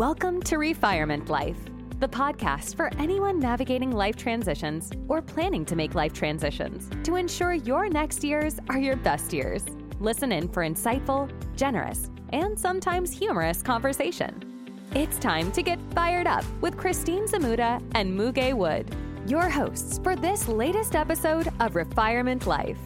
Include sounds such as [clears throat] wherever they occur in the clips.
Welcome to Refirement Life, the podcast for anyone navigating life transitions or planning to make life transitions to ensure your next years are your best years. Listen in for insightful, generous, and sometimes humorous conversation. It's time to get fired up with Christine Zamuda and Muge Wood, your hosts for this latest episode of Refirement Life.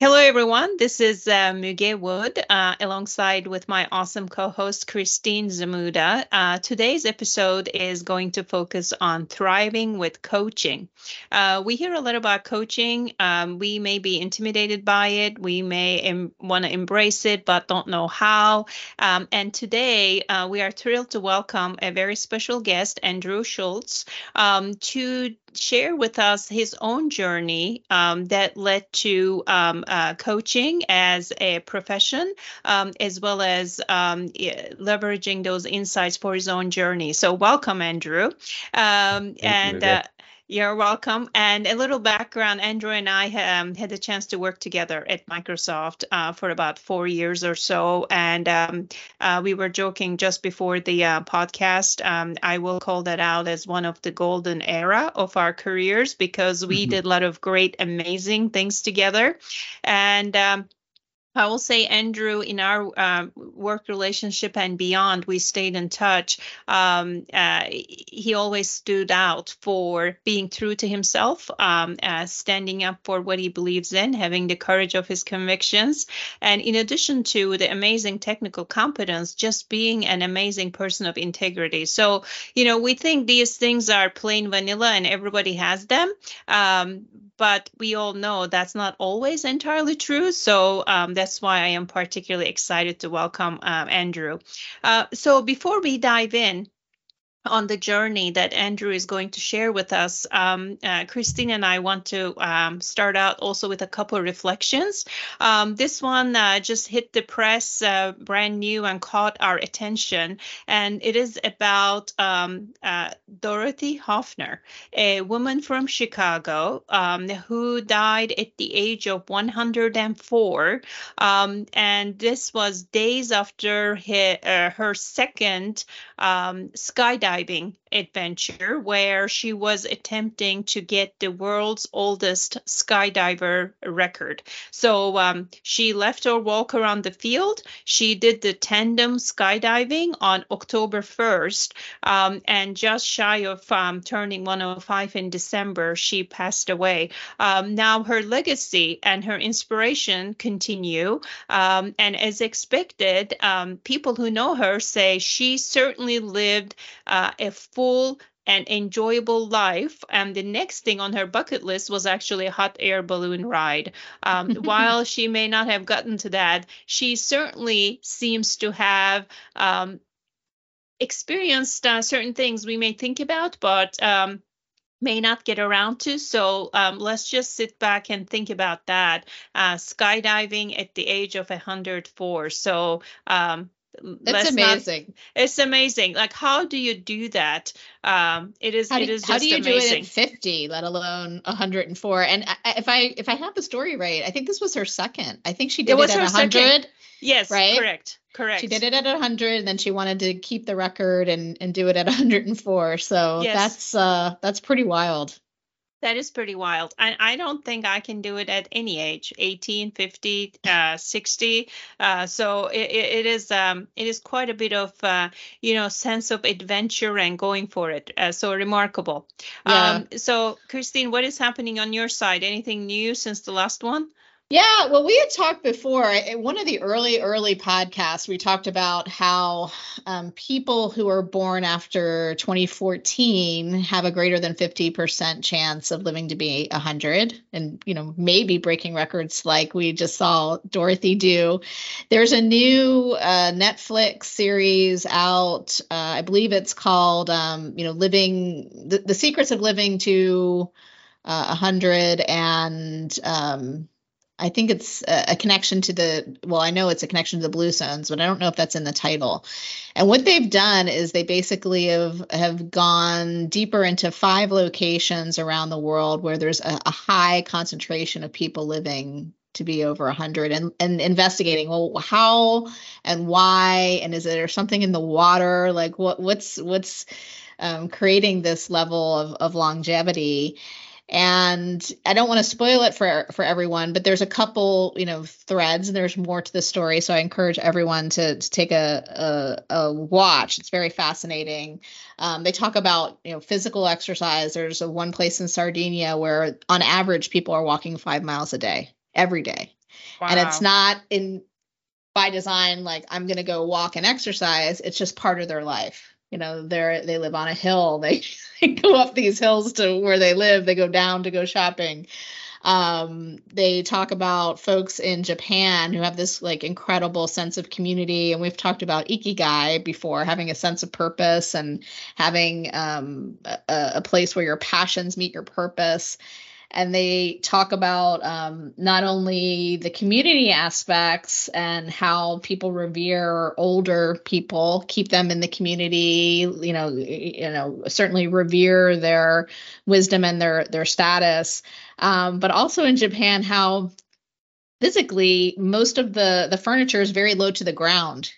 Hello, everyone. This is uh, Muge Wood, uh, alongside with my awesome co-host Christine Zamuda. Uh, today's episode is going to focus on thriving with coaching. Uh, we hear a lot about coaching. Um, we may be intimidated by it. We may em- want to embrace it, but don't know how. Um, and today, uh, we are thrilled to welcome a very special guest, Andrew Schultz, um, to share with us his own journey um, that led to um, uh, coaching as a profession, um, as well as um, leveraging those insights for his own journey. So, welcome, Andrew. Um, and uh, you're welcome. And a little background Andrew and I um, had the chance to work together at Microsoft uh, for about four years or so. And um, uh, we were joking just before the uh, podcast. Um, I will call that out as one of the golden era of our careers because we mm-hmm. did a lot of great, amazing things together. And um, I will say, Andrew, in our uh, work relationship and beyond, we stayed in touch. Um, uh, he always stood out for being true to himself, um, uh, standing up for what he believes in, having the courage of his convictions. And in addition to the amazing technical competence, just being an amazing person of integrity. So, you know, we think these things are plain vanilla and everybody has them. Um, but we all know that's not always entirely true. So um, that's why I am particularly excited to welcome um, Andrew. Uh, so before we dive in, on the journey that Andrew is going to share with us. Um, uh, Christine and I want to um, start out also with a couple of reflections. Um, this one uh, just hit the press, uh, brand new, and caught our attention. And it is about um, uh, Dorothy Hoffner, a woman from Chicago um, who died at the age of 104. Um, and this was days after uh, her second Um, skydiving skydiving adventure where she was attempting to get the world's oldest skydiver record. So um, she left her walk around the field. She did the tandem skydiving on October 1st, um, and just shy of um, turning 105 in December, she passed away. Um, now her legacy and her inspiration continue, um, and as expected, um, people who know her say she certainly lived uh, a full and enjoyable life. And the next thing on her bucket list was actually a hot air balloon ride. Um, [laughs] while she may not have gotten to that, she certainly seems to have um, experienced uh, certain things we may think about, but um, may not get around to. So um, let's just sit back and think about that. Uh, skydiving at the age of 104. So um, it's amazing. Not, it's amazing. Like, how do you do that? Um, it is. How do, it is. How do you amazing. do it at 50, let alone 104? And I, if I if I have the story right, I think this was her second. I think she did it, it at 100. Yes, right. Correct. Correct. She did it at 100, and then she wanted to keep the record and and do it at 104. So yes. that's uh that's pretty wild. That is pretty wild. I, I don't think I can do it at any age 18, 50, uh, 60. Uh, so it, it is um, it is quite a bit of uh, you know sense of adventure and going for it. Uh, so remarkable. Yeah. Um, so Christine, what is happening on your side? Anything new since the last one? Yeah, well, we had talked before. One of the early, early podcasts, we talked about how um, people who are born after 2014 have a greater than 50% chance of living to be 100 and, you know, maybe breaking records like we just saw Dorothy do. There's a new uh, Netflix series out. Uh, I believe it's called, um, you know, Living, the, the Secrets of Living to uh, 100 and, um, I think it's a, connection to the well, I know it's a connection to the Blue Zones, but I don't know if that's in the title. And what they've done is they basically have have gone deeper into five locations around the world where there's a, a high concentration of people living to be over 100 and, and investigating well how and why and is there something in the water like what what's what's um, creating this level of, of longevity and I don't want to spoil it for for everyone, but there's a couple, you know, threads and there's more to the story. So I encourage everyone to, to take a, a, a watch. It's very fascinating. Um, they talk about you know physical exercise. There's a one place in Sardinia where on average people are walking five miles a day every day, wow. and it's not in by design like I'm going to go walk and exercise. It's just part of their life you know they're they live on a hill. [laughs] They, they, go up these hills to where they live. They go down to go shopping. Um, they talk about folks in japan who have this like incredible sense of community. And we've talked about ikigai before having a sense of purpose and having um, a, a place where your passions meet your purpose and they talk about um, not only the community aspects and how people revere older people, keep them in the community, you know, you know, certainly revere their wisdom and their their status, um, but also in Japan how physically most of the the furniture is very low to the ground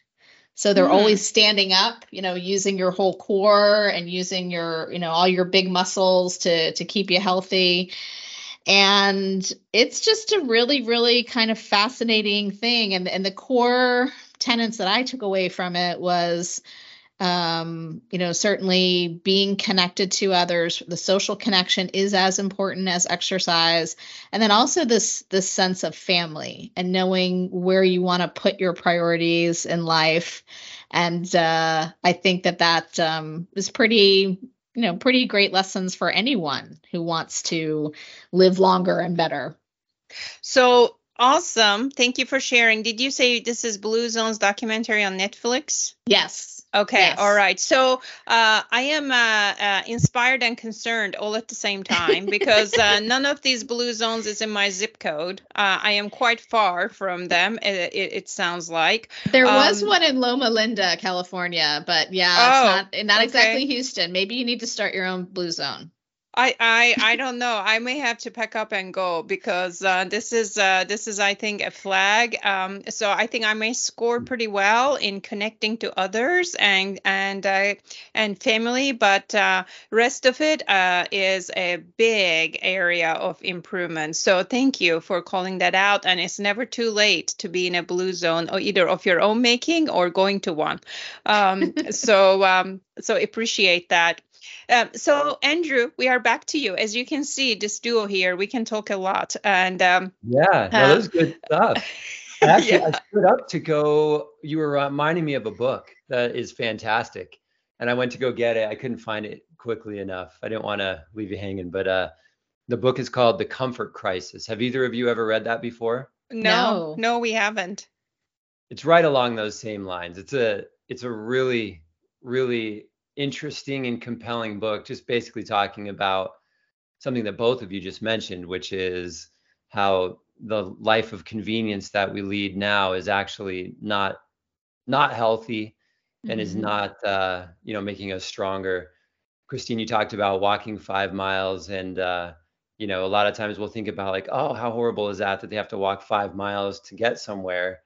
so they're mm. always standing up, you know, using your whole core and using your, you know, all your big muscles to to keep you healthy. And it's just a really, really kind of fascinating thing. And and the core tenets that I took away from it was um, you know, certainly being connected to others, the social connection is as important as exercise. And then also this this sense of family and knowing where you want to put your priorities in life. And uh, I think that that um, is pretty you know pretty great lessons for anyone who wants to live longer and better. So awesome. Thank you for sharing. Did you say this is blue zones documentary on netflix? Yes Okay, yes. all right. So uh, I am uh, uh, inspired and concerned all at the same time [laughs] because uh, none of these blue zones is in my zip code. Uh, I am quite far from them. It, it, it soun's like there um, was one in Loma Linda, California, but yeah, oh, it's not not okay. exactly Houston. Maybe you need to start your own blue zone. I, I I don't know. I may have to pack up and go because uh, this is uh, this is I think a flag. Um, so I think I may score pretty well in connecting to others and and uh, and family, but uh, rest of it uh, is a big area of improvement. So thank you for calling that out. And it's never too late to be in a blue zone or either of your own making or going to one. Um, [laughs] so um, so appreciate that. Um, so, Andrew, we are back to you. As you can see, this duo here, we can talk a lot. And um, yeah, no, that was good stuff. [laughs] Actually, yeah. I stood up to go. You were reminding me of a book that is fantastic, and I went to go get it. I couldn't find it quickly enough. I didn't want to leave you hanging, but uh, the book is called The Comfort Crisis. Have either of you ever read that before? No, no, no we haven't. It's right along those same lines. It's a it's a really really interesting and compelling book, just basically talking about something that both of you just mentioned, which is how the life of convenience that we lead now is actually not not healthy and mm-hmm. is not uh, you know making us stronger. Christine, you talked about walking five miles, and uh, you know a lot of times we'll think about like, oh, how horrible is that that they have to walk five miles to get somewhere,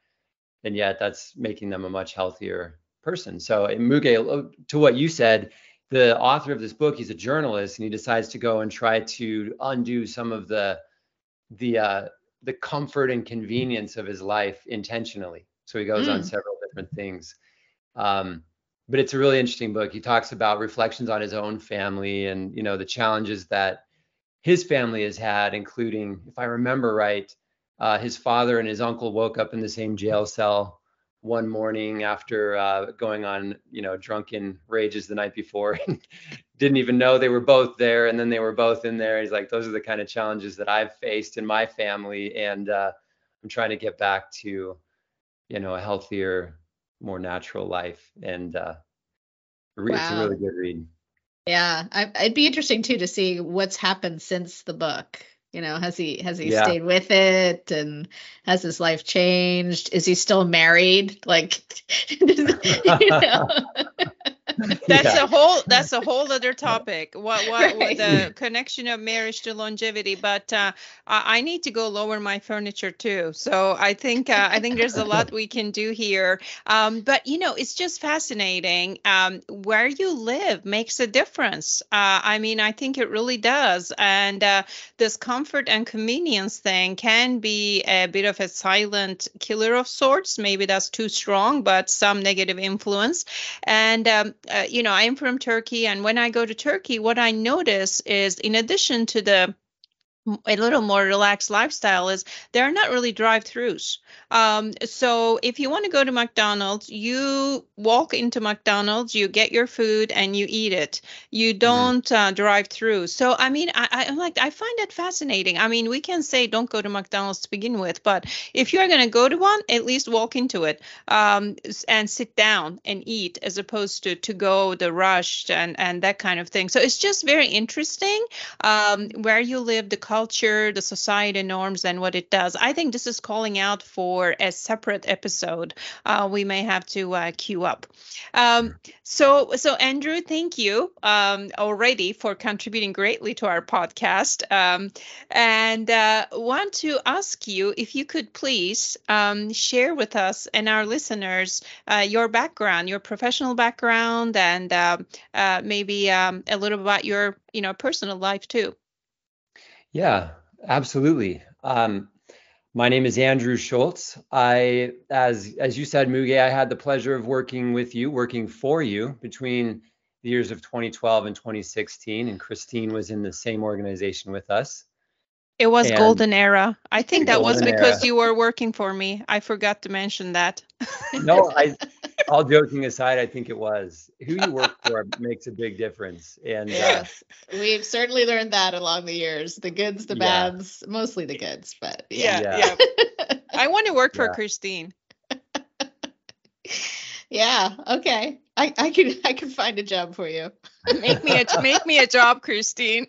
and yet that's making them a much healthier person. So Muge, uh, to what you said, the author of this book, he's a journalist, and he decides to go and try to undo some of the the uh, the comfort and convenience of his life intentionally. So he goes mm. on hmm. several different things. Um, but it's a really interesting book. He talks about reflections on his own family and you know the challenges that his family has had, including, if I remember right, uh, his father and his uncle woke up in the same jail cell one morning after uh, going on, you know, drunken rages the night before [laughs] and didn't even know they were both there. And then they were both in there. He's like, those are the kind of challenges that I've faced in my family. And uh, I'm trying to get back to, you know, a healthier, more natural life. And uh, wow. it's a really good read. Yeah, I, it'd be interesting too to see what's happened since the book you know has he has he yeah. stayed with it? And has his life changed? Is he still married? Like [laughs] you know [laughs] [laughs] that's yeah. a whole that's a whole other [laughs] topic. What what, right. the connection of marriage to longevity? But uh, I need to go lower my furniture too. So I think uh, I think there's a lot we can do here. Um, but you know, it's just fascinating. Um, where you live makes a difference. Uh, I mean, I think it really does. And uh, this comfort and convenience thing can be a bit of a silent killer of sorts. Maybe that's too strong, but some negative influence. And um, uh, you know, I'm from Turkey, and when I go to Turkey, what I notice is, in addition to the a little more relaxed lifestyle is there are not really drive-throughs. Um, so if you want to go to McDonald's, you walk into McDonald's, you get your food, and you eat it. You mm-hmm. don't mm-hmm. uh, drive through. So I mean, I, I, am like I find that fascinating. I mean, we can say don't go to McDonald's to begin with, but if you're going to go to one, at least walk into it um, and sit down and eat, as opposed to to go the rush and and that kind of thing. So it's just very interesting um, where you live, the culture, the society norms, and what it does. I think this is calling out for a separate episode. Uh, we may have to uh, queue up. Um, so, so Andrew, thank you um, already for contributing greatly to our podcast. Um, and uh, want to ask you if you could please um, share with us and our listeners uh, your background, your professional background, and uh, uh, maybe um, a little about your, you know, personal life too. Yeah, absolutely. Um, my name is Andrew Schultz. I, as as you said, Muge, I had the pleasure of working with you, working for you between the years of 2012 and 2016, and Christine was in the same organization with us. It was and golden era. I think that was because era. you were working for me. I forgot to mention that. no, I [laughs] all joking aside, I think it was. Who you work [laughs] for makes a big difference. And uh, yes, uh, we've certainly learned that along the years. The goods, the yeah. bads, mostly the goods, but yeah. Yeah. yeah. [laughs] I want to work for Christine. yeah, okay. I, I can I can find a job for you. make me a make me a job, Christine.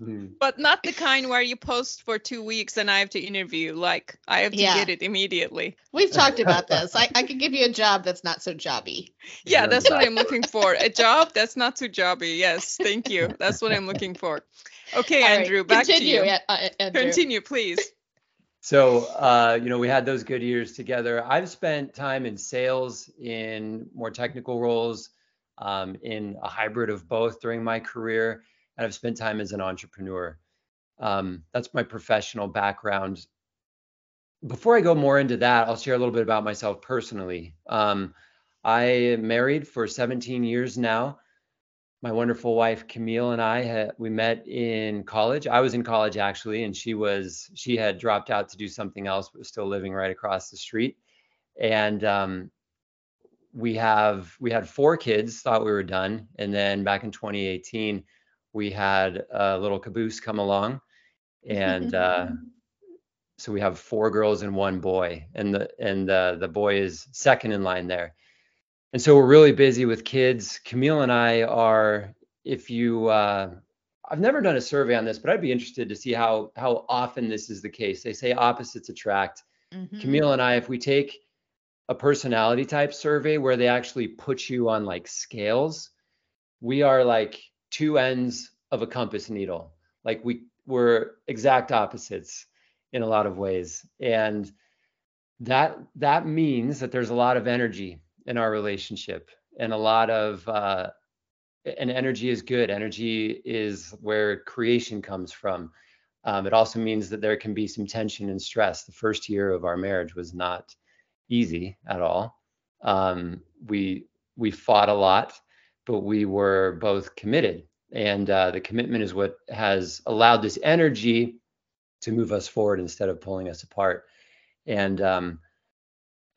Mm. But not the kind where you post for two weeks and I have to interview. Like I have to yeah. get it immediately. We've talked [laughs] about this. I, I could give you a job that's not so jobby. Yeah, that's what I'm looking for. A job that's not too jobby. Yes, thank you. That's what I'm looking for. Okay, All Andrew, right. back Continue, to you. Uh, Andrew. Continue, please. So, uh, you know, we had those good years together. I've spent time in sales, in more technical roles, um, in a hybrid of both during my career and I've spent time as an entrepreneur. Um, that's my professional background. Before I go more into that, I'll share a little bit about myself personally. Um, I am married for 17 years now. My wonderful wife Camille and I had, we met in college. I was in college actually, and she was she had dropped out to do something else, but was still living right across the street. And um, we have we had four kids. Thought we were done, and then back in 2018 we had a little caboose come along and uh, [laughs] so we have four girls and one boy and the and uh, the boy is second in line there. And so we're really busy with kids. Camille and i are if you uh, i've never done a survey on this but i'd be interested to see how how often this is the case. They say opposites attract. Mm-hmm. camille and i if we take a personality type survey where they actually put you on like scales we are like two ends of a compass needle. Like we were exact opposites in a lot of ways. And that that means that there's a lot of energy in our relationship and a lot of uh, and energy is good. Energy is where creation comes from. Um, it also means that there can be some tension and stress. The first year of our marriage was not easy at all. Um, we we fought a lot but we were both committed. And uh, the commitment is what has allowed this energy to move us forward instead of pulling us apart. And um,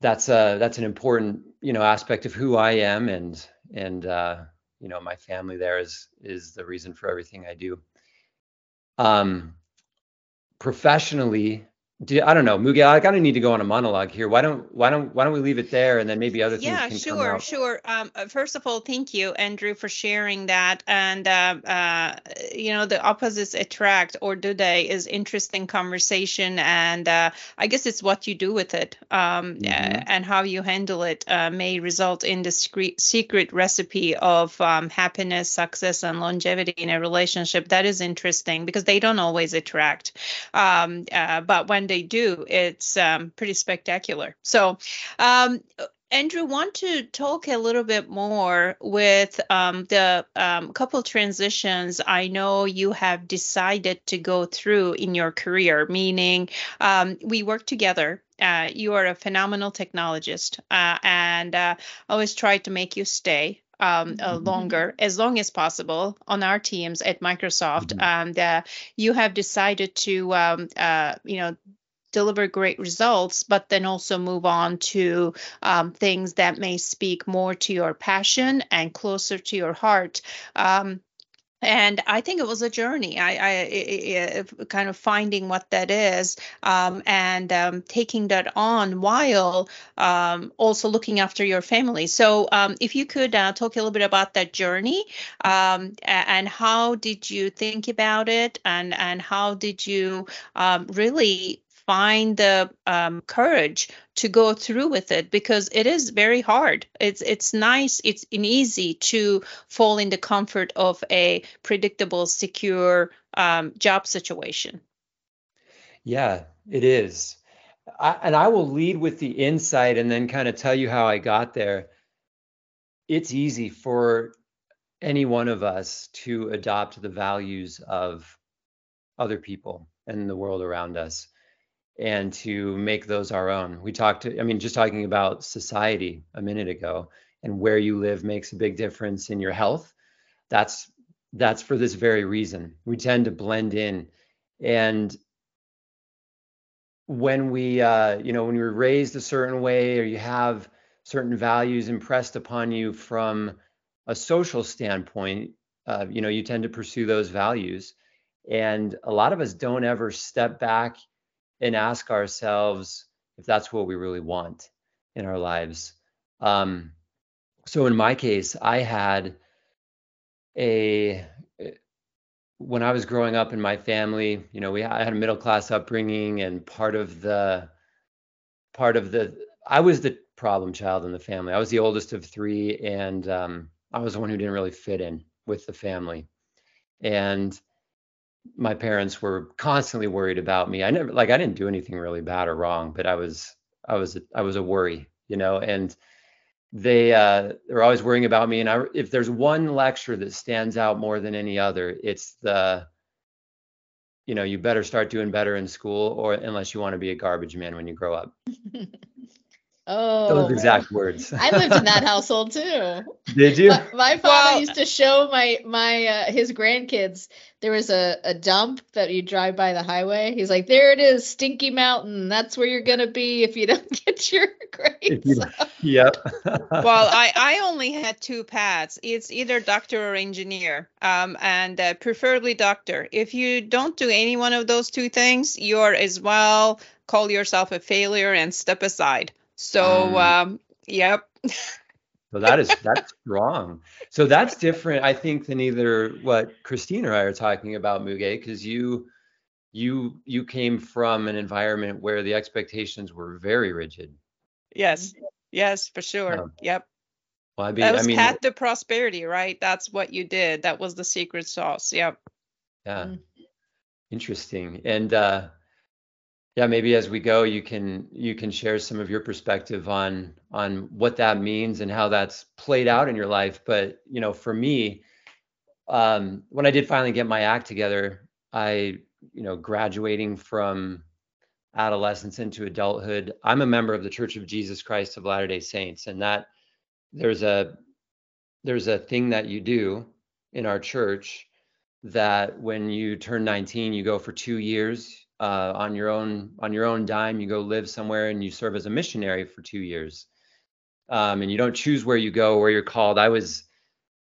that's a that's an important you know aspect of who I am, and and uh, you know my family there is is the reason for everything I do. Um, professionally, do, I don't know, Muge. I kind of need to go on a monologue here. Why don't why don't why don't we leave it there and then maybe other things yeah, can sure, sure. Um, uh, first of all, thank you, Andrew, for sharing that. And uh, uh, you know, the opposites attract, or do they? Is interesting conversation, and uh, I guess it's what you do with it, um, uh, and how you handle it uh, may result in the secret secret recipe of um, happiness, success, and longevity in a relationship. That is interesting because they don't always attract, um, uh, but when they do, it's um, pretty spectacular. So. Um, Andrew, want to talk a little bit more with um, the um, couple transitions I know you have decided to go through in your career, meaning um, we work together. Uh, you are a phenomenal technologist, uh, and uh, I always try to make you stay um, uh, longer, as long as possible, on our teams at Microsoft. Mhm. And uh, you have decided to, um, uh, you know, deliver great results, but then also move on to um, things that may speak more to your passion and closer to your heart. Um, and I think it was a journey. I, I, I- kind of finding what that is, um, and um, taking that on while um, also looking after your family. So, um, if you could uh, talk a little bit about that journey, um, and how did you think about it, and and how did you um, really find the um, courage to go through with it because it is very hard. It's it's nice, it's easy to fall in the comfort of a predictable, secure um, job situation. Yeah, it is. I, and I will lead with the insight and then kind of tell you how I got there. It's easy for any one of us to adopt the values of other people and the world around us and to make those our own. We talked, I mean, just talking about society a minute ago and where you live makes a big difference in your health. That's that's for this very reason. We tend to blend in and when we uh, you know when you're raised a certain way or you have certain values impressed upon you from a social standpoint uh, you know you tend to pursue those values and a lot of us don't ever step back and ask ourselves if that's what we really want in our lives um, so in my case i had a when I was growing up in my family, you know, we I had a middle class upbringing, and part of the part of the I was the problem child in the family. I was the oldest of three, and um, I was the one who didn't really fit in with the family. And my parents were constantly worried about me. I never like I didn't do anything really bad or wrong, but I was I was I was a worry, you know, and they uh, they're always worrying about me. And I, if there's one lecture that stands out more than any other, it's the, you know, you better start doing better in school, or unless you want to be a garbage man when you grow up. [laughs] oh, Those exact words. I lived in that [laughs] household too. Did you? My, my father Well- used to show my my uh, his grandkids. There was a, a dump that you drive by the highway. He's like, "There it is, Stinky Mountain. That's where you're gonna be if you don't [laughs] get your grades." you- yep. [laughs] well, I, I only had two paths. It's either doctor or engineer, um, and uh, preferably doctor. If you don't do any one of those two things, you're as well call yourself a failure and step aside. So, Mm. um, yep. So that is that's strong. So that's different, I think, than either what Christine or I are talking about, Muge, because you you you came from an environment where the expectations were very rigid. Yes. Yes, for sure. Um, yep. Well, I mean, That I was mean, path to prosperity, right? That's what you did. That was the secret sauce. Yep. yeah, Mm. interesting. And uh, yeah, maybe as we go, you can you can share some of your perspective on on what that means and how that's played out in your life. But you know, for me, um, when I did finally get my act together, I you know graduating from adolescence into adulthood, I'm a member of the Church of Jesus Christ of Latter-day Saints, and that there's a there's a thing that you do in our church that when you turn 19 you go for two years uh, on your own on your own dime you go live somewhere and you serve as a missionary for two years. Um, and you don't choose where you go where you're called. I was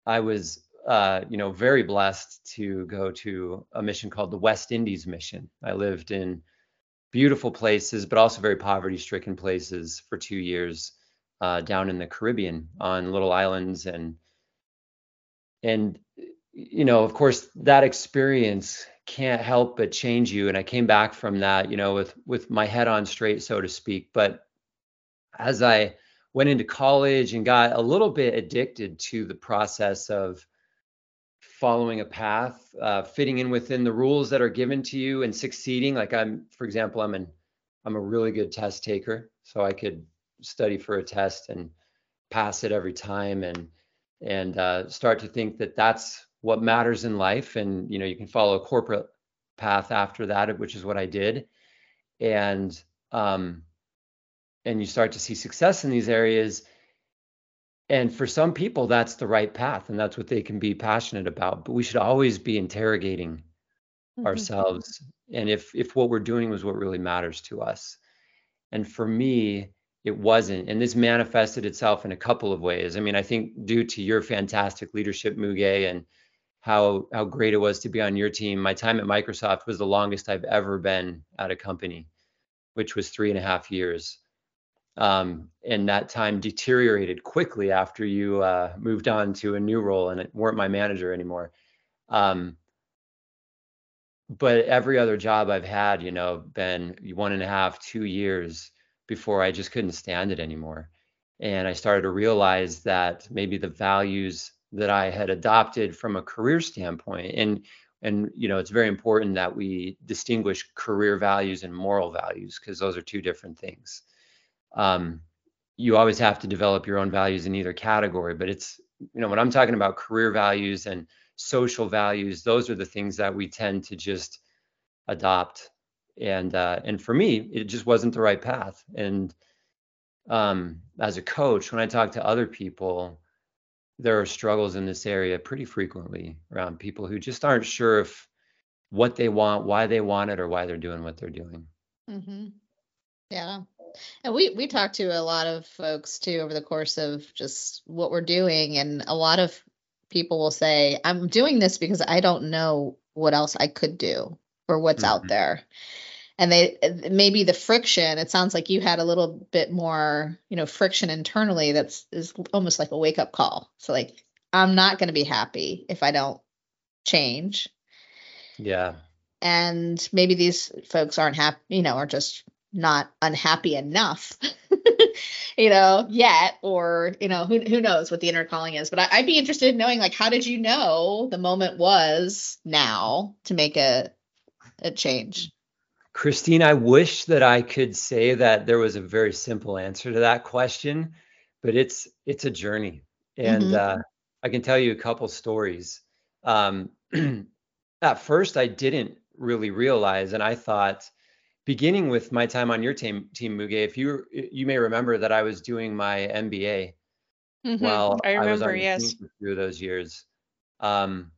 i was uh, you know very blessed to go to a mission called the west indies mission. I lived in beautiful places, but also very poverty-stricken places for two years uh, down in the Caribbean on little islands and and you know, of course, that experience can't help but change you. And I came back from that, you know, with with my head on straight, so to speak. But as I went into college and got a little bit addicted to the process of following a path, uh, fitting in within the rules that are given to you and succeeding. Like I'm, for example, I'm an I'm a really good test taker, so I could study for a test and pass it every time, and and uh, start to think that that's what matters in life. And you know, you can follow a corporate path after that, which is what I did, and um, and you start to see success in these areas. And for some people that's the right path and that's what they can be passionate about. But we should always be interrogating mm-hmm. ourselves. And if if what we're doing was what really matters to us. And for me it wasn't. And this manifested itself in a couple of ways. I mean i think due to your fantastic leadership muge and how how great it was to be on your team my time at microsoft was the longest i've ever been at a company which was three and a half years um, and that time deteriorated quickly after you uh, moved on to a new role and it weren't my manager anymore. Um, but every other job I've had, you know, been one and a half, two years before I just couldn't stand it anymore. And I started to realize that maybe the values that I had adopted from a career standpoint, and and you know, it's very important that we distinguish career values and moral values because those are two different things. Um, you always have to develop your own values in either category but it's you know when i'm talking about career values and social values those are the things that we tend to just adopt. And uh, and for me it just wasn't the right path. And um, as a coach when i talk to other people there are struggles in this area pretty frequently around people who just aren't sure if what they want why they want it or why they're doing what they're doing mm-hmm. yeah and we we talked to a lot of folks too over the course of just what we're doing, and a lot of people will say, "I'm doing this because I don't know what else I could do or what's mm-hmm. out there." And they maybe the friction. It sounds like you had a little bit more, you know, friction internally. That's is almost like a wake up call. So like, I'm not going to be happy if I don't change. Yeah. And maybe these folks aren't happy, you know, are just not unhappy enough [laughs] you know yet or you know who, who knows what the inner calling is but I, would be interested in knowing like how did you know the moment was now to make a a change christine i wish that i could say that there was a very simple answer to that question but it's it's a journey and mm-hmm. uh, i can tell you a couple stories um, [clears throat] at first i didn't really realize and i thought beginning with my time on your team, team Muge, if you you may remember that I was doing my MBA mm-hmm. while I, remember, I was on yes. through those years. Um,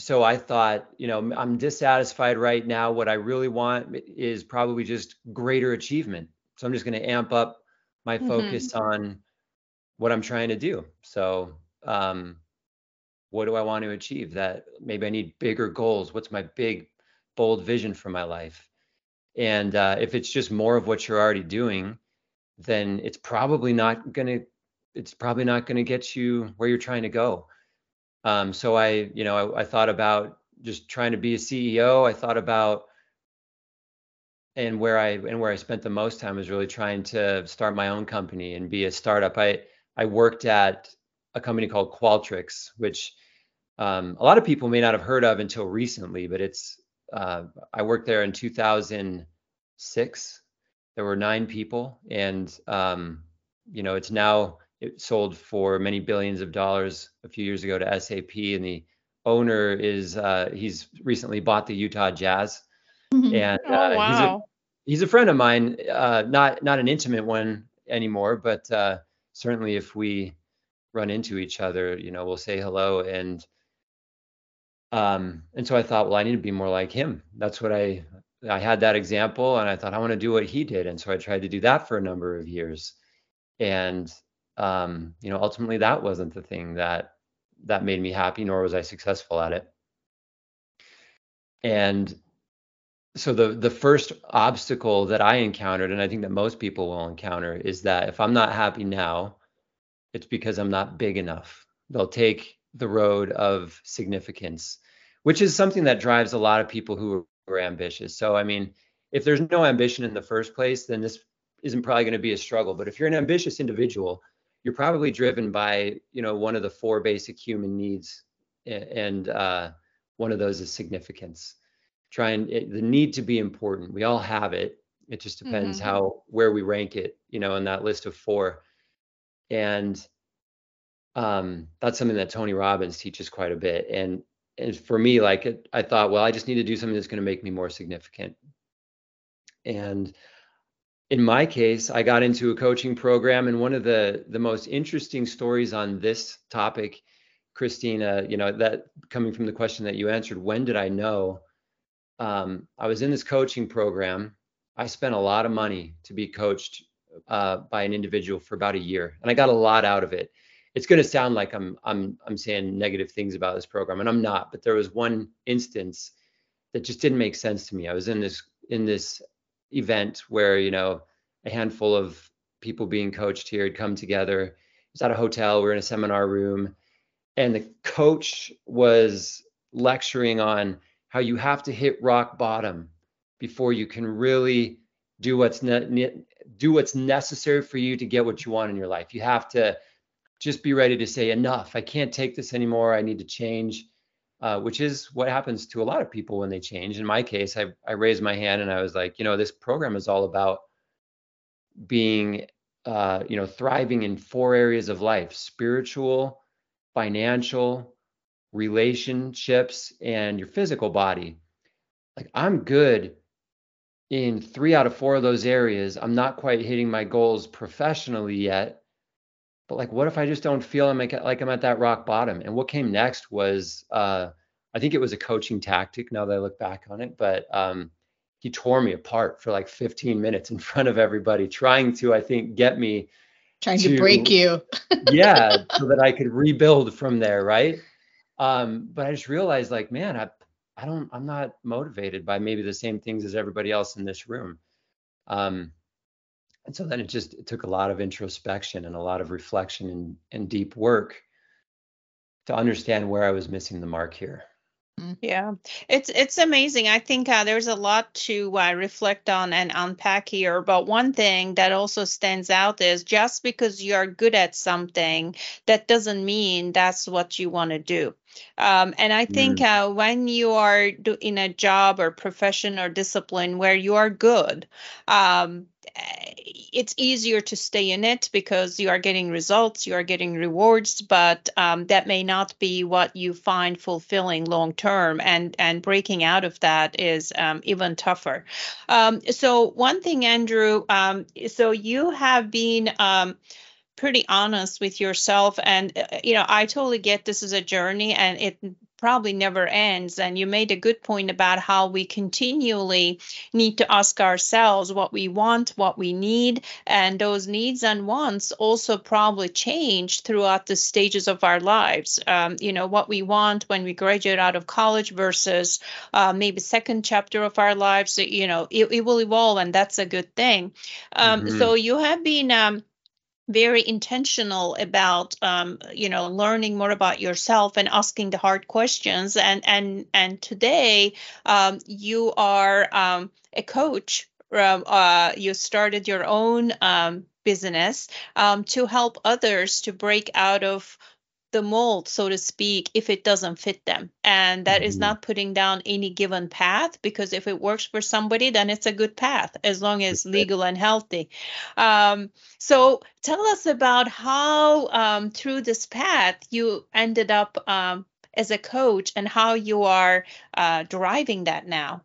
so I thought, you know, I'm dissatisfied right now. What I really want is probably just greater achievement. So I'm just going to amp up my mm-hmm. focus on what I'm trying to do. So, um, what do I want to achieve? That maybe I need bigger goals. What's my big, bold vision for my life? And uh, if it's just more of what you're already doing, then it's probably not gonna it's probably not gonna get you where you're trying to go. Um, so I, you know, I, I thought about just trying to be a CEO. I thought about and where I and where I spent the most time was really trying to start my own company and be a startup. I I worked at a company called Qualtrics, which um, a lot of people may not have heard of until recently, but it's uh, I worked there in 2006. There were nine people, and um, you know it's now it sold for many billions of dollars a few years ago to SAP, and the owner is uh, he's recently bought the Utah Jazz, mm-hmm. and oh, uh, wow. he's a he's a friend of mine, uh, not not an intimate one anymore, but uh, certainly if we run into each other, you know, we'll say hello and um, and so I thought, well, I need to be more like him. That's what I I had that example, and I thought I want to do what he did, and so I tried to do that for a number of years, and um, you know, ultimately that wasn't the thing that that made me happy, nor was I successful at it. And so the the first obstacle that I encountered, and I think that most people will encounter, is that if I'm not happy now, it's because I'm not big enough. They'll take the road of significance, which is something that drives a lot of people who are ambitious. So I mean, if there's no ambition in the first place, then this isn't probably going to be a struggle. But if you're an ambitious individual, you're probably driven by you know one of the four basic human needs, and uh, one of those is significance trying it, the need to be important. We all have it. It just depends mm-hmm. how where we rank it, you know, in that list of four. And um, that's something that Tony Robbins teaches quite a bit. And and for me, like it, I thought, well, I just need to do something that's going to make me more significant. And in my case, I got into a coaching program, and one of the the most interesting stories on this topic, Christina, you know, that coming from the question that you answered, when did I know? um, I was in this coaching program. I spent a lot of money to be coached uh, by an individual for about a year, and I got a lot out of it. It's going to sound like I'm I'm I'm saying negative things about this program, and I'm not. But there was one instance that just didn't make sense to me. I was in this in this event where you know a handful of people being coached here had come together. It was at a hotel. We were in a seminar room, and the coach was lecturing on how you have to hit rock bottom before you can really do what's ne- do what's necessary for you to get what you want in your life. You have to just be ready to say enough. I can't take this anymore. I need to change. Uh, which is what happens to a lot of people when they change. In my case, I, I raised my hand and I was like, you know, this program is all about being, uh, you know, thriving in four areas of life: spiritual, financial, relationships, and your physical body. Like I'm good in three out of four of those areas. I'm not quite hitting my goals professionally yet. But like, what if I just don't feel I'm like, like I'm at that rock bottom? And what came next was, uh, I think it was a coaching tactic. Now that I look back on it, but um, he tore me apart for like 15 minutes in [laughs] front of everybody, trying to, I think, get me trying to, to break you. [laughs] yeah, [laughs] so that I could rebuild from there, right? Um, but I just realized like, man, I, I don't, I'm not motivated by maybe the same things as everybody else in this room. Um, and so then it just it took a lot of introspection and a lot of reflection and, and deep work to understand where I was missing the mark here. Mm-hmm. Yeah, it's it's amazing. I think uh, there's a lot to uh, reflect on and unpack here. But one thing that also stands out is just because you're good at something, that doesn't mean that's what you want to do. Um, and I think mm. uh, when you are do, in a job or profession or discipline where you are good, um, it's easier to stay in it because you are getting results, you are getting rewards, but um, that may not be what you find fulfilling long term, and and breaking out of that is um, even tougher. Um, so one thing, Andrew, um, so you have been um, pretty honest with yourself and uh, you know i totally get this is a journey and it probably never ends. And you made a good point about how we continually need to ask ourselves what we want, what we need, and those needs and wants also probably change throughout the stages of our lives. Um, you know, what we want when we graduate out of college versus uh, maybe second chapter of our lives, you know, it, it, will evolve, and that's a good thing. Um, mm-hmm. So you have been. Um, very intentional about um, you know learning more about yourself and asking the hard questions. And and and today um, you are um, a coach uh, you started your own um, business um, to help others to break out of the mold, so to speak, if it doesn't fit them. And that mm-hmm. is not putting down any given path because if it works for somebody, then it's a good path as long as legal and healthy. Um, so tell us about how um, through this path you ended up um, as a coach and how you are uh, driving that now.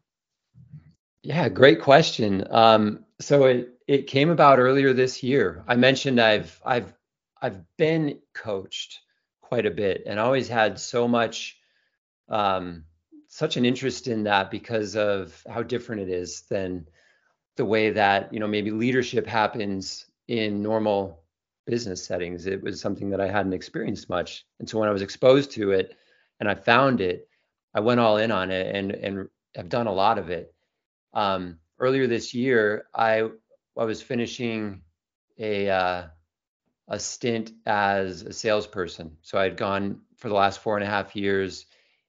Yeah, great question. Um, so it it came about earlier this year. I mentioned I've I've I've been coached quite a bit and always had so much um, such an interest in that because of how different it is than the way that you know maybe leadership happens in normal business settings. It was something that i hadn't experienced much. And so when i was exposed to it and i found it i went all in on it and and have done a lot of it. Um, earlier this year, I I was finishing a uh, a stint as a salesperson. So I'd gone for the last four and a half years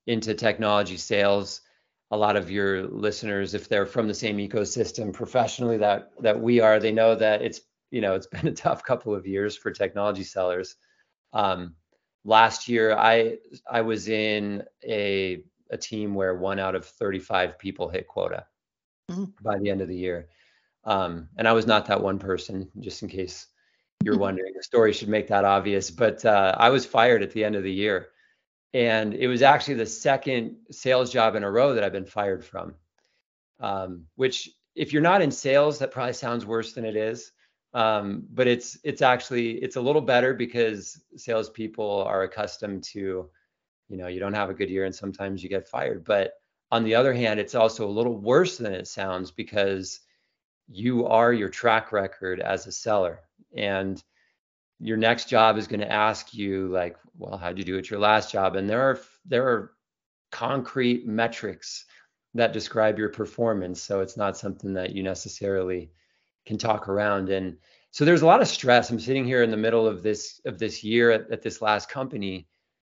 into technology sales. A lot of your listeners, if they're from the same ecosystem professionally that that we are, they know that it's you know it's [laughs] been a tough couple of years for technology sellers. Um, last year, I I was in a a team where one out of 35 people hit quota mm-hmm. by the end of the year. Um, and I was not that one person, just in case you're mm-hmm. wondering. The story should make that obvious. But uh, I was fired at the end of the year. And it was actually the second sales job in a row that I've been fired from. Um, which, if you're not in sales, that probably sounds worse than it is. Um, but it's it's actually it's a little better because salespeople are accustomed to, you know, you don't have a good year and sometimes you get fired. But on the other hand, it's also a little worse than it sounds because you are your track record as a seller. And your next job is going to ask you like well how'd you do at your last job? And there are there are concrete metrics that describe your performance. So it's not something that you necessarily can talk around. And so there's a lot of stress. I'm sitting here in the middle of this of this year at, at this last company.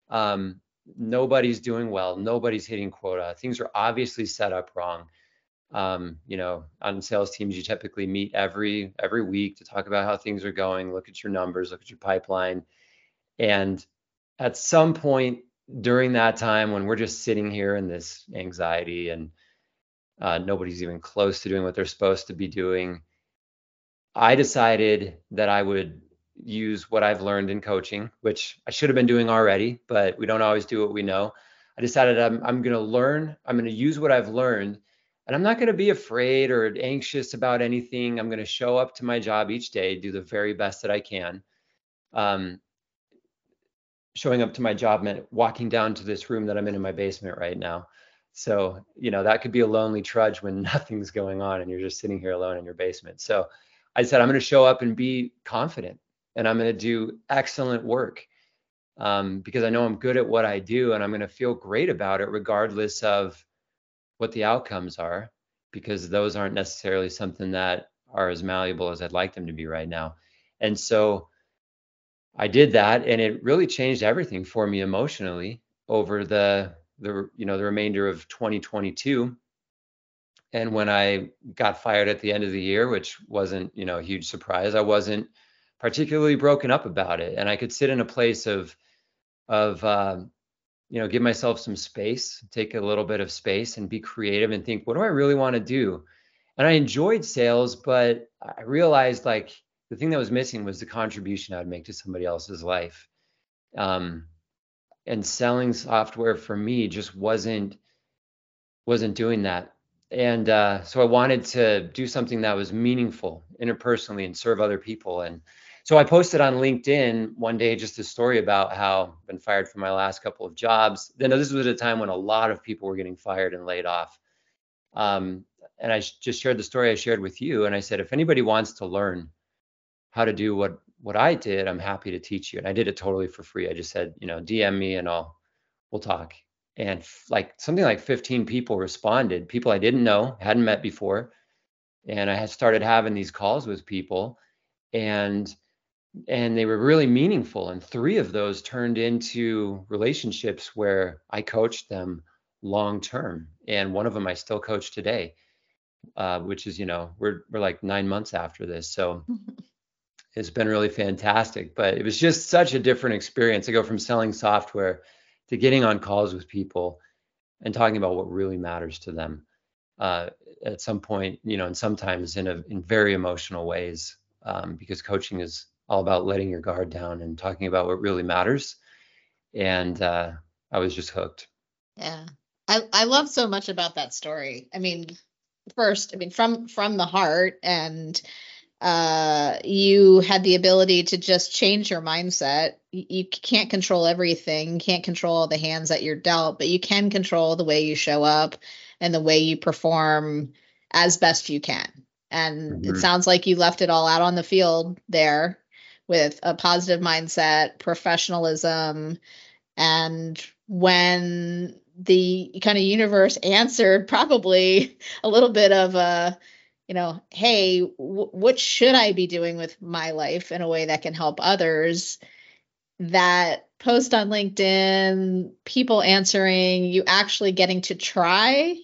Um, nobody's doing well. Nobody's hitting quota. Things are obviously set up wrong um, you know, on sales teams, you typically meet every every week to talk about how things are going, look at your numbers, look at your pipeline. And at some point during that time when we're just sitting here in this anxiety and uh, nobody's even close to doing what they're supposed to be doing, I decided that I would use what I've learned in coaching, which I should have been doing already, but we don't always do what we know. I decided I'm, I'm going to learn, I'm going to use what I've learned and I'm not going to be afraid or anxious about anything. I'm going to show up to my job each day, do the very best that I can. Um, showing up to my job meant walking down to this room that I'm in in my basement right now. So, you know, that could be a lonely trudge when [laughs] nothing's going on and you're just sitting here alone in your basement. So I said, I'm going to show up and be confident and I'm going to do excellent work um, because I know I'm good at what I do and I'm going to feel great about it regardless of what the outcomes are because those aren't necessarily something that are as malleable as I'd like them to be right now. And so I did that and it really changed everything for me emotionally over the the you know the remainder of 2022 and when I got fired at the end of the year which wasn't you know a huge surprise I wasn't particularly broken up about it and I could sit in a place of of uh, you know give myself some space take a little bit of space and be creative and think what do i really want to do? And i enjoyed sales but i realized like the thing that was missing was the contribution i would make to somebody else's life. Um, and selling software for me just wasn't wasn't doing that. And uh, so i wanted to do something that was meaningful interpersonally and serve other people. And so I posted on LinkedIn one day just a story about how I've been fired from my last couple of jobs. Then this was a time when a lot of people were getting fired and laid off. Um, and I just shared the story I shared with you. And I said, if anybody wants to learn how to do what what I did, I'm happy to teach you. And I did it totally for free. I just said, you know, DM me and I'll we'll talk. And f- like something like 15 people responded, people I didn't know, hadn't met before. And I had started having these calls with people. And and they were really meaningful. And three of those turned into relationships where I coached them long term. And one of them I still coach today, uh, which is, you know, we're we're like nine months after this. So [laughs] it's been really fantastic. But it was just such a different experience. I go from selling software to getting on calls with people and talking about what really matters to them. Uh, at some point, you know, and sometimes in a in very emotional ways, um, because coaching is all about letting your guard down and talking about what really matters. And uh, I was just hooked. Yeah. I, I love so much about that story. I mean, first, I mean, from from the heart and uh you had the ability to just change your mindset you, you can't control everything can't control the hands that you're dealt but you can control the way you show up and the way you perform as best you can and mm-hmm. it sounds like you left it all out on the field there with a positive mindset, professionalism, and when the kind of universe answered probably [laughs] a little bit of a you know hey w- what should i be doing with my life in a way that can help others? That post on linkedin people answering you actually getting to try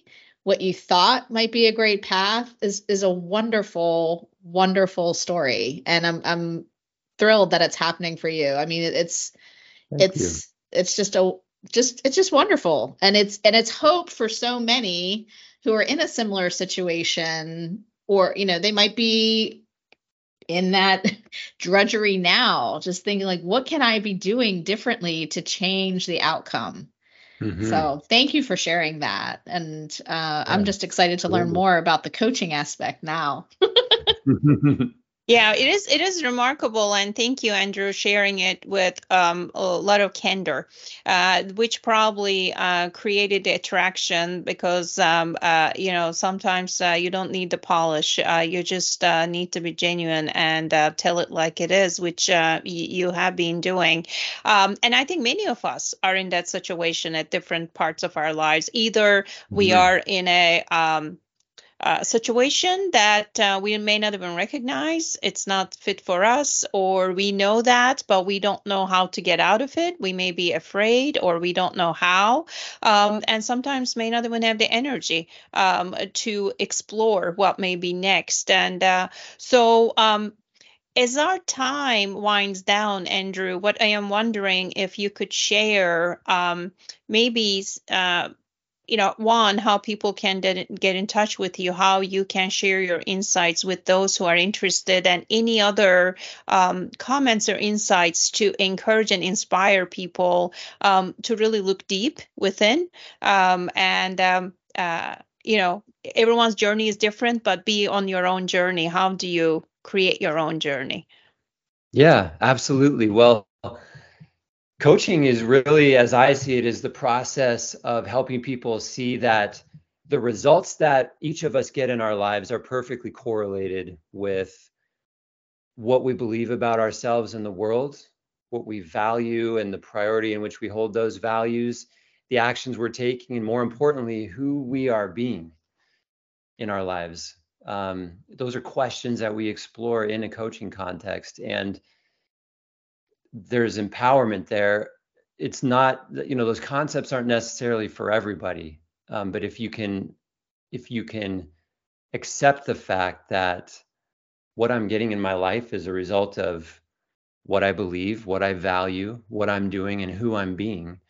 what you thought might be a great path is is a wonderful wonderful story. And i'm i'm thrilled that it's happening for you. I mean it's Thank it's you. it's just a just it's just wonderful. And it's and it's hope for so many who are in a similar situation or you know they might be in that [laughs] drudgery now just thinking like what can i be doing differently to change the outcome? Mm-hmm. so thank you for sharing that. And uh, yeah, i'm just excited to learn more about the coaching aspect now [laughs] [laughs] Yeah, it is. It is remarkable, and thank you, Andrew, sharing it with um, a lot of candor, uh, which probably uh, created the attraction because um, uh, you know sometimes uh, you don't need the polish, uh, you just uh, need to be genuine and tell it like it is, which y- you have been doing. Um, and I think many of us are in that situation at different parts of our lives. Either we mm-hmm. are in a um, uh, situation that uh, we may not even recognize. It's not fit for us, or we know that, but we don't know how to get out of it. We may be afraid, or we don't know how, um, and sometimes may not even have the energy um, to explore what may be next. And uh, so, um, as our time winds down, Andrew, what I am wondering if you could share um, maybe uh, you know one how people can get in touch with you how you can share your insights with those who are interested and any other um, comments or insights to encourage and inspire people um, to really look deep within um, and um, uh, you know everyone's journey is different but be on your own journey. How do you create your own journey? Yeah absolutely. Well coaching is really, as I see it, is the process of helping people see that the results that each of us get in our lives are perfectly correlated with what we believe about ourselves and the world, what we value, and the priority in which we hold those values, the actions we're taking, and more importantly, who we are being in our lives. Um, those are questions that we explore in a coaching context. And there's empowerment there. It's not you know those concepts aren't necessarily for everybody um, but if you can if you can accept the fact that what i'm getting in my life is a result of what i believe what i value what i'm doing and who i'm being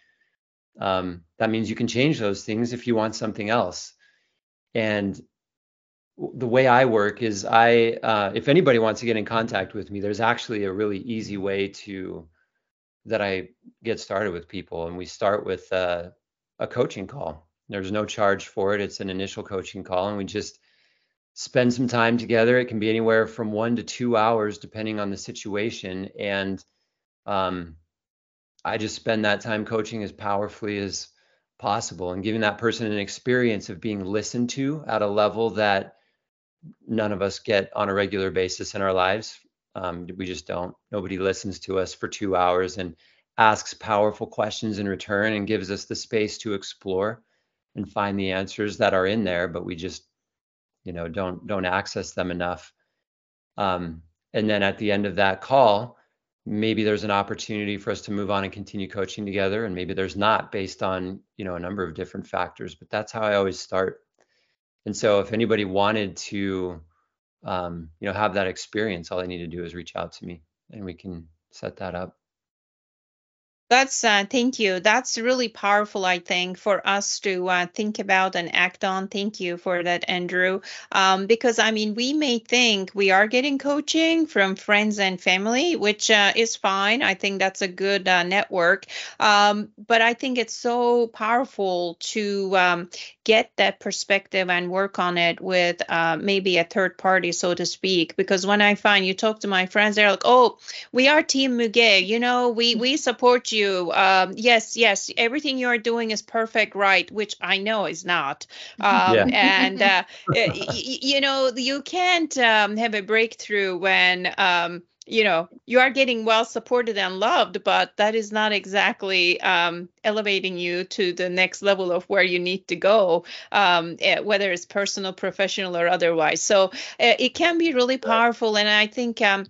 um, that means you can change those things if you want something else. And the way I work is I, uh, if anybody wants to get in contact with me, there's actually a really easy way to that I get started with people, and we start with uh, a coaching call. There's no charge for it. It's an initial coaching call, and we just spend some time together. It can be anywhere from one to two hours, depending on the situation. And um, I just spend that time coaching as powerfully as possible and giving that person an experience of being listened to at a level that none of us get on a regular basis in our lives. Um, we just don't. Nobody listens to us for two hours and asks powerful questions in return and gives us the space to explore and find the answers that are in there, but we just, you know, don't don't access them enough. Um, and then at the end of that call, maybe there's an opportunity for us to move on and continue coaching together, and maybe there's not, based on you know a number of different factors. But that's how I always start and so if anybody wanted to, um, you know, have that experience, all they need to do is reach out to me and we can set that up. That's uh, thank you. That's really powerful, I think, for us to uh, think about and act on. Thank you for that, Andrew. Um, because I mean, we may think we are getting coaching from friends and family, which uh, is fine. I think that's a good uh, network. Um, but I think it's so powerful to um, get that perspective and work on it with uh, maybe a third party, so to speak. Because when I find you talk to my friends, they're like, "Oh, we are Team Muge. You know, we we support you." Um, yes, yes, everything you are doing is perfect, right? Which I know is not. Um, yeah. And uh, [laughs] y- you know, you can't um, have a breakthrough when um, you know you are getting well supported and loved but that is not exactly um, elevating you to the next level of where you need to go um, eh, whether it's personal professional or otherwise. So uh, it can be really powerful and i think um,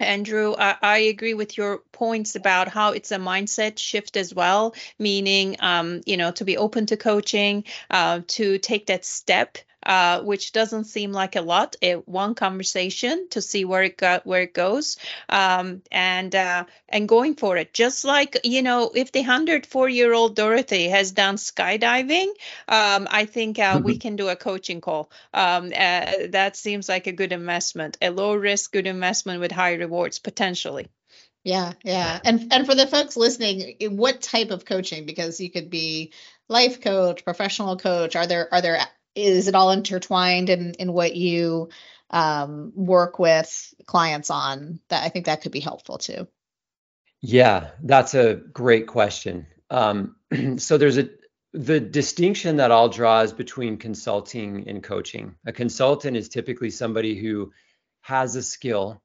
Andrew, I, I, agree with your points about how it's a mindset shift as well, meaning, um, you know, to be open to coaching, uh, to take that step uh, which doesn't seem like a lot. It, one conversation to see where it got where it goes, um, and uh, and going for it. Just like you know, if the hundred four year old Dorothy has done skydiving, um, I think uh, we can do a coaching call. Um, uh, that seems like a good investment, a low risk, good investment with high rewards potentially. Yeah, yeah. And and for the folks listening, what type of coaching because you could be life coach, professional coach, are there are there is it all intertwined in in what you um, work with clients on? That I think that could be helpful too. Yeah, that's a great question. Um, [clears throat] so there's a the distinction that I'll draw is between consulting and coaching. A consultant is typically somebody who has a skill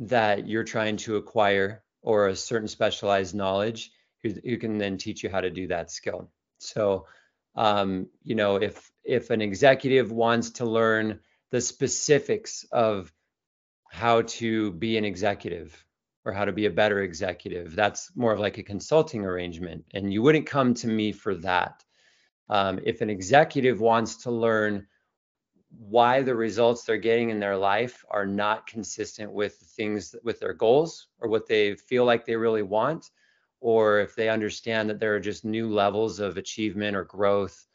that you're trying to acquire or a certain specialized knowledge who, who can then teach you how to do that skill. So um, you know, if if an executive wants to learn the specifics of how to be an executive or how to be a better executive, that's more of like a consulting arrangement, and you wouldn't come to me for that. Um, if an executive wants to learn why the results they're getting in their life are not consistent with things with their goals or what they feel like they really want or if they understand that there are just new levels of achievement or growth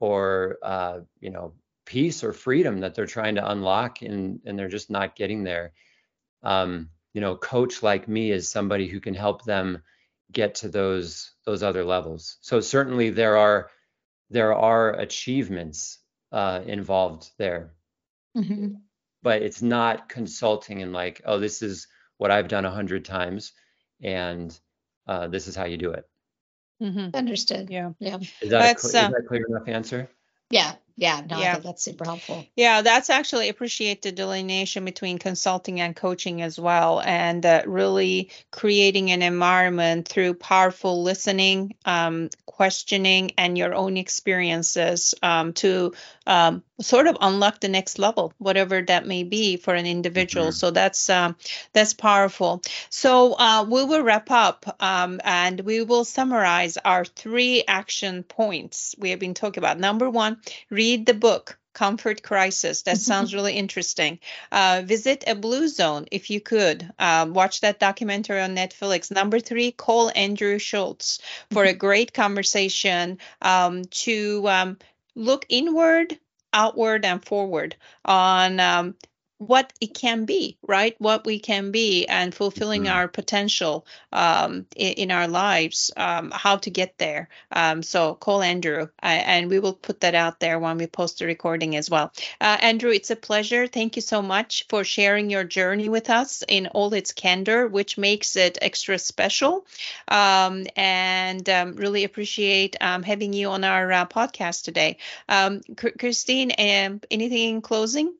or uh, you know peace or freedom that they're trying to unlock and and they're just not getting there um, you know coach like me is somebody who can help them get to those those other levels so certainly there are there are achievements uh, involved there mm-hmm. but it's not consulting and like oh this is what i've done a hundred times and uh, this is how you do it. Mm-hmm. Understood. Yeah. Yeah. Is that, a, is uh, that clear enough answer? Yeah. Yeah, no, yeah. I think that's super helpful. Yeah, that's actually appreciate the delineation between consulting and coaching as well, and uh, really creating an environment through powerful listening, um, questioning, and your own experiences um, to um, sort of unlock the next level, whatever that may be for an individual. Mm-hmm. So that's um, that's powerful. So uh, we will wrap up um, and we will summarize our three action points we have been talking about. Number one, read the book. Comfort Crisis. That sounds really interesting. Uh, visit a Blue Zone if you could. Uh, watch that documentary on Netflix. Number three, call Andrew Schultz for a great conversation um, to um, look inward, outward, and forward on um, what it can be, right? What we can be and fulfilling mm-hmm. our potential um, in, in, our lives, um, how to get there. Um, so call Andrew, uh, and we will put that out there when we post the recording as well. Uh, Andrew, it's a pleasure. Thank you so much for sharing your journey with us in all its candor, which makes it extra special. Um, and um, really appreciate um, having you on our uh, podcast today. Christine, anything in closing?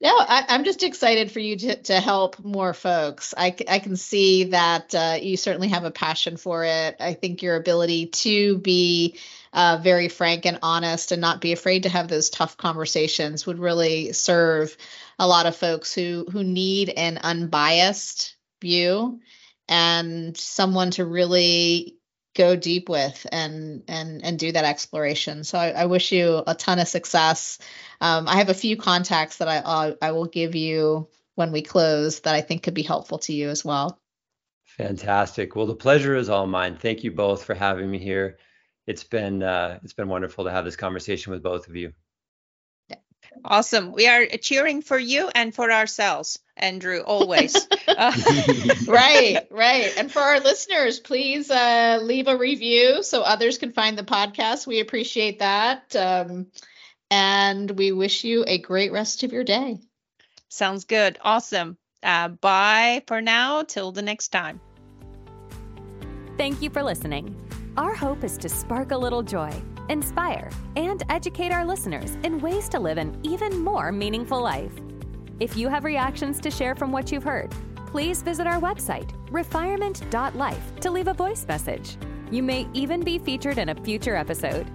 No, I, am just excited for you to, to help more folks. I, I can see that uh, you certainly have a passion for it. I think your ability to be uh, very frank and honest and not be afraid to have those tough conversations would really serve a lot of folks who who need an unbiased view and someone to really go deep with and and and do that exploration. So I, I wish you a ton of success. Um, I have a few contacts that I uh, I will give you when we close that I think could be helpful to you as well. Fantastic. Well, the pleasure is all mine. Thank you both for having me here. It's been uh, it's been wonderful to have this conversation with both of you. Awesome. We are cheering for you and for ourselves, Andrew, always. [laughs] [laughs] right, right. And for our listeners, please uh, leave a review so others can find the podcast. We appreciate that. Um, and we wish you a great rest of your day. Sounds good. Awesome. Uh, bye for now. Till the next time. Thank you for listening. Our hope is to spark a little joy inspire, and educate our listeners in ways to live an even more meaningful life. If you have reactions to share from what you've heard, please visit our website, refirement.life, to leave a voice message. You may even be featured in a future episode.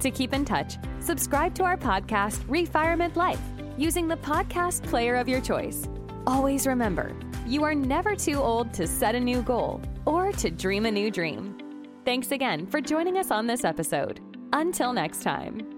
To keep in touch, subscribe to our podcast, Refirement Life, using the podcast player of your choice. Always remember, you are never too old to set a new goal or to dream a new dream. Thanks again for joining us on this episode. Until next time.